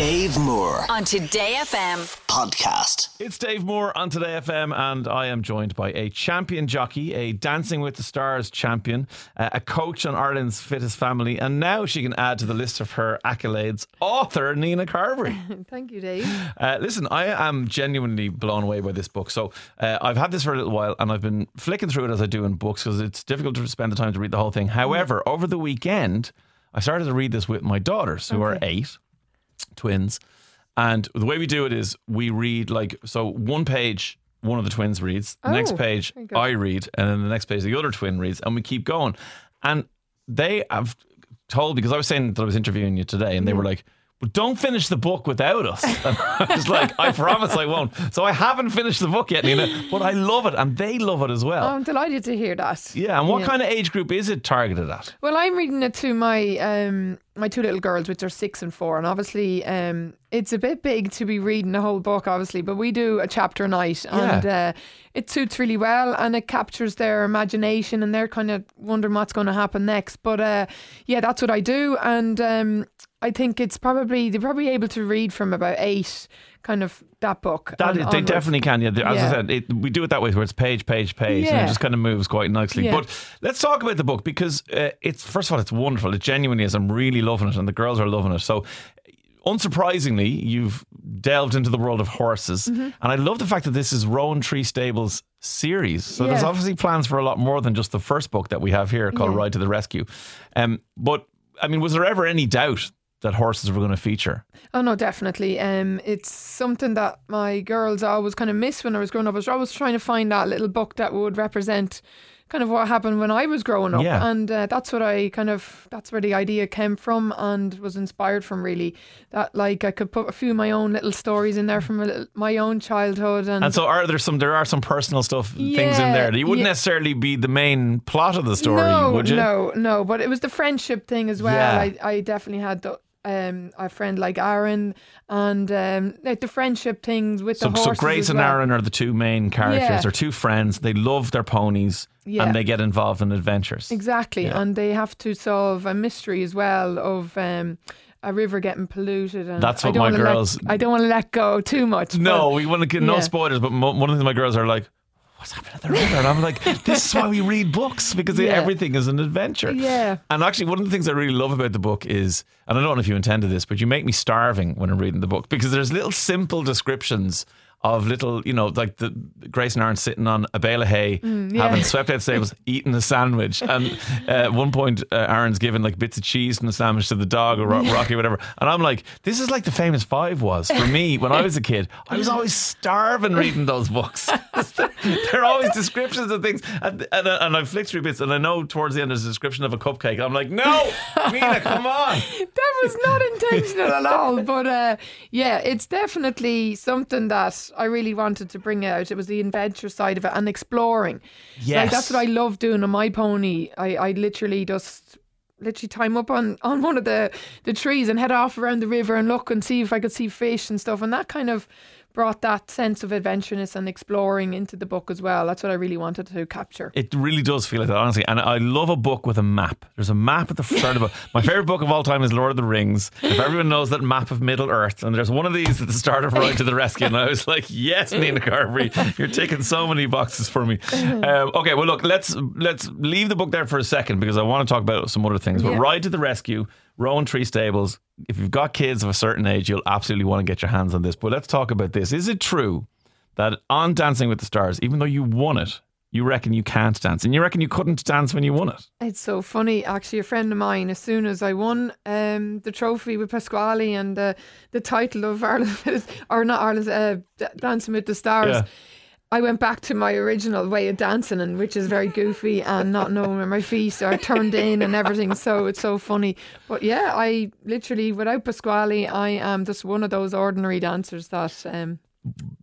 Dave Moore on Today FM. podcast. It's Dave Moore on Today FM, and I am joined by a champion jockey, a Dancing with the Stars champion, uh, a coach on Ireland's Fittest Family, and now she can add to the list of her accolades, author Nina Carberry. Thank you, Dave. Uh, listen, I am genuinely blown away by this book. So uh, I've had this for a little while, and I've been flicking through it as I do in books because it's difficult to spend the time to read the whole thing. However, over the weekend, I started to read this with my daughters, who are eight, twins. And the way we do it is we read like so one page one of the twins reads, the next Oh, page very good. I read, and then the next page the other twin reads, and we keep going. And they have told because I was saying that I was interviewing you today, and they were hmm. like, "Well, don't finish the book without us." And I was like, "I promise I won't." So I haven't finished the book yet, Nina, but I love it, and they love it as well. Oh, I'm delighted to hear that. yeah, and what yeah. kind of age group is it targeted at? Well, I'm reading it to my um my two little girls, which are six and four, and obviously um it's a bit big to be reading the whole book, obviously, but we do a chapter a night, and uh, it suits really well, and it captures their imagination, and they're kind of wondering what's going to happen next. But uh, yeah, that's what I do, and um, I think it's probably they're probably able to read from about eight, kind of that book. That on- is, they onwards. definitely can. Yeah, as I said, it, we do it that way, where it's page, page, page, and it just kind of moves quite nicely. Yeah. But let's talk about the book because uh, it's first of all, it's wonderful. It genuinely is. I'm really loving it, and the girls are loving it. So. Unsurprisingly, you've delved into the world of horses, Mm-hmm. and I love the fact that this is Rowan Tree Stables series. So there's obviously plans for a lot more than just the first book that we have here called Yeah. Ride to the Rescue. Um, but I mean, was there ever any doubt that horses were going to feature? Oh no, definitely. Um, it's something that my girls always kind of miss when I was growing up. I was always trying to find that little book that would represent kind of what happened when I was growing up, Yeah. and uh, that's what I kind of that's where the idea came from and was inspired from. Really, that like I could put a few of my own little stories in there from a little, my own childhood, and, And so, are there some? There are some personal stuff things in Yeah, there. You wouldn't yeah. necessarily be the main plot of the story, no, would you? No, no, but it was the friendship thing as well. Yeah. I, I definitely had the, um, a friend like Aaron and um, like the friendship things with So, the so. Grace and well. Aaron are the two main characters. Yeah. They're two friends. They love their ponies, Yeah. and they get involved in adventures. Exactly, Yeah. and they have to solve a mystery as well of um, a river getting polluted. And That's I what don't my wanna let- girls- I don't want to let go too much. No, we want to get no spoilers. But mo- one of the things my girls are like, "What's happening at the river?" And I'm like, "This is why we read books because Yeah. everything is an adventure." Yeah. And actually, one of the things I really love about the book is, and I don't know if you intended this, but you make me starving when I'm reading the book because there's little simple descriptions of little, you know, like the Grace and Aaron sitting on a bale of hay, Mm, yeah. having swept out stables, eating a sandwich. And uh, at one point, uh, Aaron's giving like bits of cheese from the sandwich to the dog or Ro- Rocky, whatever. And I'm like, this is like the famous five was for me when I was a kid. I was always starving reading those books. They're always descriptions of things. And, and, and I flick through bits, and I know towards the end there's a description of a cupcake. I'm like, no, Nina, come on. that was not intentional at all. But uh, yeah, it's definitely something that I really wanted to bring out. It was the adventure side of it and exploring. Yes. Like that's what I love doing on my pony. I, I literally just literally time up on, on one of the, the trees and head off around the river and look and see if I could see fish and stuff. And that kind of brought that sense of adventureness and exploring into the book as well. That's what I really wanted to capture. It really does feel like that, honestly. And I love a book with a map. There's a map at the start of it. My favorite book of all time is Lord of the Rings. If everyone knows that map of Middle Earth, and there's one of these at the start of Ride to the Rescue, and I was like, yes, Nina Carberry, you're taking so many boxes for me. Um, okay, well, look, let's let's leave the book there for a second because I want to talk about some other things. But Yeah. Ride to the Rescue, Rowan Tree Stables. If you've got kids of a certain age, you'll absolutely want to get your hands on this. But let's talk about this. Is it true that on Dancing with the Stars, even though you won it, you reckon you can't dance, and you reckon you couldn't dance when you won it? It's so funny, actually. A friend of mine, as soon as I won um, the trophy with Pasquale and uh, the title of Ireland, or not Ireland's, uh, Dancing with the Stars, Yeah. I went back to my original way of dancing, and which is very goofy and not knowing where my feet are turned in and everything. So it's so funny. But yeah, I literally, without Pasquale, I am just one of those ordinary dancers that. Um,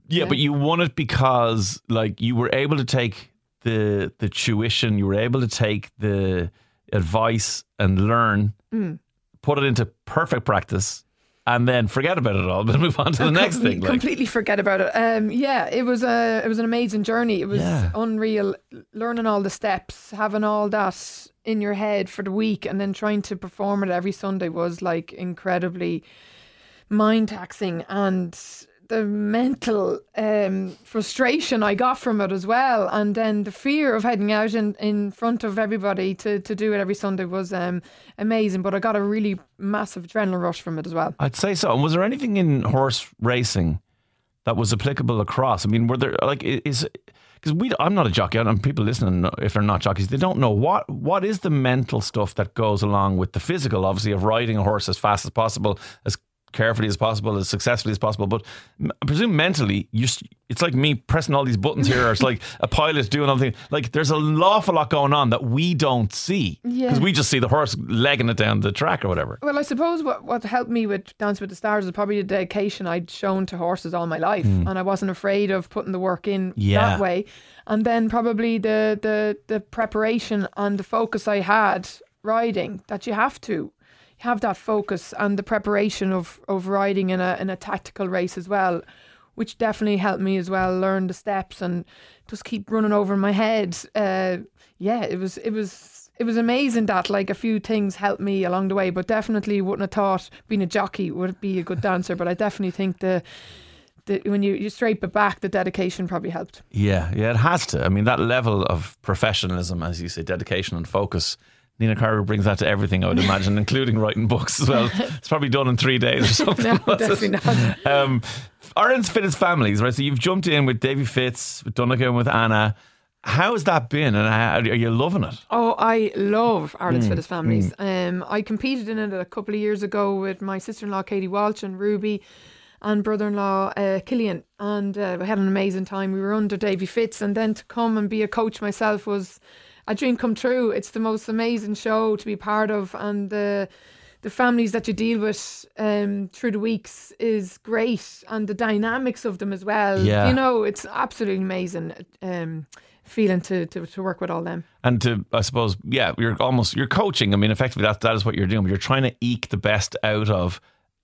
Yeah, Yeah. but you won it because like you were able to take the the tuition, you were able to take the advice and learn, Mm. put it into perfect practice, and then forget about it all, but move on to the next thing. Like, completely forget about it. Um, yeah, it was a it was an amazing journey. It was Yeah. unreal, learning all the steps, having all that in your head for the week, and then trying to perform it every Sunday was like incredibly mind taxing and the mental um, frustration I got from it as well, and then the fear of heading out in, in front of everybody to, to do it every Sunday was um, amazing. But I got a really massive adrenaline rush from it as well. I'd say so. And was there anything in horse racing that was applicable across? I mean, were there like is because we I'm not a jockey, and people listening, if they're not jockeys, they don't know what what is the mental stuff that goes along with the physical, obviously, of riding a horse as fast as possible, as carefully as possible, as successfully as possible. But I presume mentally, you, it's like me pressing all these buttons here, or it's like a pilot doing something. Like there's an awful lot going on that we don't see because Yeah. we just see the horse legging it down the track or whatever. Well, I suppose what, what helped me with Dance with the Stars is probably the dedication I'd shown to horses all my life, hmm. and I wasn't afraid of putting the work in Yeah. that way. And then probably the the the preparation and the focus I had riding that you have to have that focus and the preparation of of riding in a in a tactical race as well, which definitely helped me as well learn the steps and just keep running over my head. Uh, yeah, it was it was it was amazing that like a few things helped me along the way, but definitely wouldn't have thought being a jockey would be a good dancer. But I definitely think the the when you you straight it back, the dedication probably helped. Yeah, yeah, it has to. I mean, that level of professionalism, as you say, dedication and focus. Nina Carberry brings that to everything, I would imagine, including writing books as well. It's probably done in three days or something. No, was it? definitely not. Um, Ireland's fittest families, right? So you've jumped in with Davy Fitz, with Donncha, with Anna. How has that been, and how, are you loving it? Oh, I love Ireland's Mm, Fittest Families. Um, I competed in it a couple of years ago with my sister-in-law Katie Walsh and Ruby, and brother-in-law uh, Killian, and uh, we had an amazing time. We were under Davy Fitz, and then to come and be a coach myself was a dream come true. It's the most amazing show to be part of, and the the families that you deal with um, through the weeks is great, and the dynamics of them as well. Yeah. You know, it's absolutely amazing. Um, feeling to, to to work with all them. And to, I suppose, yeah, you're almost you're coaching. I mean, effectively, that that is what you're doing. But you're trying to eke the best out of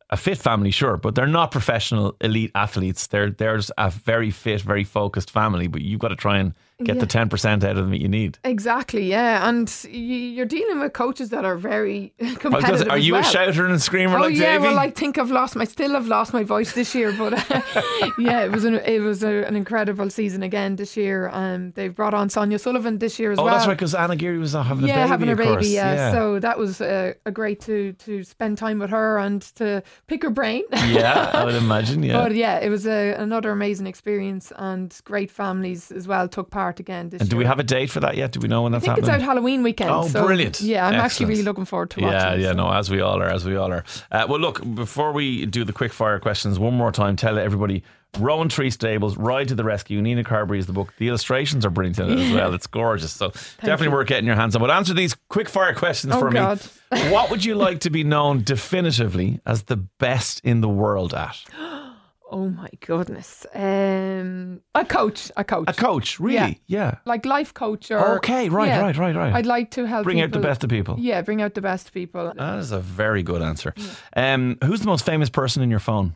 a fit family, sure, but they're not professional elite athletes. They're they're just a very fit, very focused family. But you've got to try and get the ten percent out of them that you need. Exactly, yeah, and you're dealing with coaches that are very gonna competitive. say, are you well. a shouter and a screamer Oh like yeah, Davy? well, I think I've lost my, still have lost my voice this year, but yeah, it was an it was a, an incredible season again this year. Um, they've brought on Sonia Sullivan this year as oh, well. that's right, because Anna Geary was having a yeah, baby. having a baby. course. Yeah. so that was uh, a great to to spend time with her and to pick her brain. yeah, I would imagine. Yeah. But yeah, it was a, another amazing experience, and great families as well took part again this and do year. we have a date for that yet? Do we know when I that's think it's happening? out Halloween weekend. Oh, so, brilliant. Yeah, I'm actually really looking forward to watching. Yeah, it, yeah, so. no, as we all are, as we all are. Uh, well, look, before we do the quick fire questions, one more time, tell everybody Rowan Tree Stables, Ride to the Rescue. Nina Carberry is the book. The illustrations are brilliant in it as well. It's gorgeous. So definitely worth getting your hands on. But answer these quick fire questions Oh, for God. me. what would you like to be known definitively as the best in the world at? Oh my goodness. Um, a coach, a coach, A coach, really? Yeah. like life coach or Okay, right, yeah. right, right, right. I'd like to help Bring out the best of people. Yeah, bring out the best people. That is a very good answer. Um, who's the most famous person in your phone?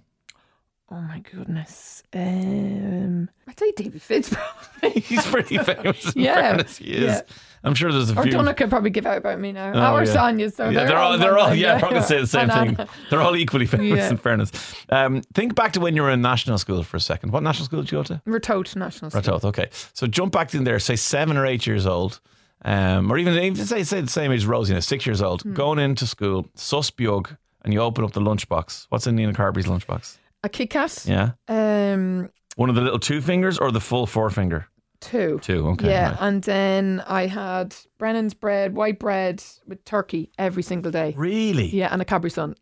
Oh my goodness. Um, I'd say David Fitz probably. He's pretty famous. Yeah, fairness, he is. Yeah. I'm sure there's a Or few. Donncha could probably give out about me now. Oh, Our yeah. Sonia, so yeah, they're, they're all, they're all, yeah, I'm probably say the same thing. Anna. They're all equally famous, Yeah. in fairness. Um, think back to when you were in national school for a second. What national school did you go to? Ratoath National School. Ratoath, okay. So jump back in there, say seven or eight years old, um, or even, even say, say the same age as Rosie, six years old, Hmm. going into school, Susbiug, and you open up the lunchbox. What's in Nina Carberry's lunchbox? A Kit Kat. Yeah. Um, One of the little two fingers or the full forefinger? Two. Two, okay. yeah, right. and then I had Brennan's bread, white bread with turkey every single day. Really? Yeah, and a Cadbury Sun.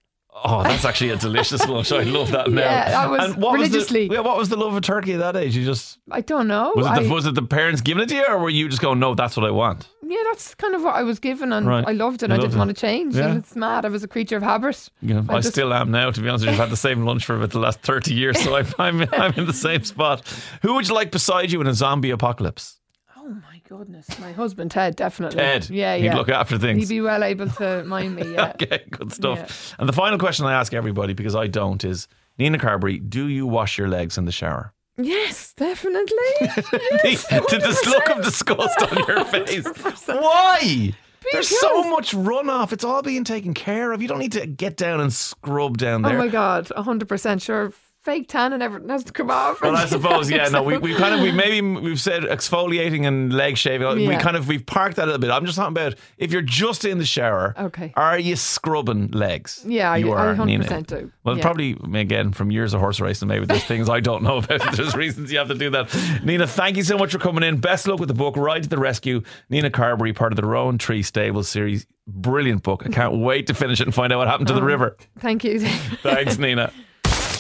Oh, that's actually a delicious lunch. I love that now. Yeah, that was and what religiously- Was the, yeah, what was the love of turkey at that age? You just I don't know. was it, I- was it the parents giving it to you, or were you just going, "No, that's what I want"? Yeah, that's kind of what I was given, and Right. I loved it. You I didn't it. want to change. Yeah. And it's mad. I was a creature of habit. Know, I, I just- still am now. To be honest. I've had the same lunch for about the last thirty years, so I'm, I'm I'm in the same spot. Who would you like beside you in a zombie apocalypse? Oh my goodness, my husband Ted definitely. Ted. Yeah, He'd yeah. look after things. He'd be well able to mind me. Yeah. okay, good stuff. And the final question I ask everybody because I don't is Nina Carberry, do you wash your legs in the shower? Yes, definitely. the, the, the look of disgust on your face. Why? There's so much runoff. It's all being taken care of. You don't need to get down and scrub down oh there. Oh my god, hundred percent sure. Fake tan and everything has to come off. Well, I suppose, yeah, no, we, we kind of, we maybe we've said exfoliating and leg shaving. We kind of, we've parked that a little bit. I'm just talking about if you're just in the shower, Okay. are you scrubbing legs? Yeah, I- you I are, 100% Nina. do. Well, Yeah. probably, again, from years of horse racing, maybe there's things I don't know about. There's reasons you have to do that. Nina, thank you so much for coming in. Best luck with the book, Ride to the Rescue. Nina Carberry, part of the Rowan Tree Stable series. Brilliant book. I can't wait to finish it and find out what happened to Oh. the river. Thank you. Thanks, Nina.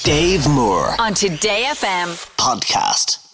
Dave Moore on Today FM. podcast.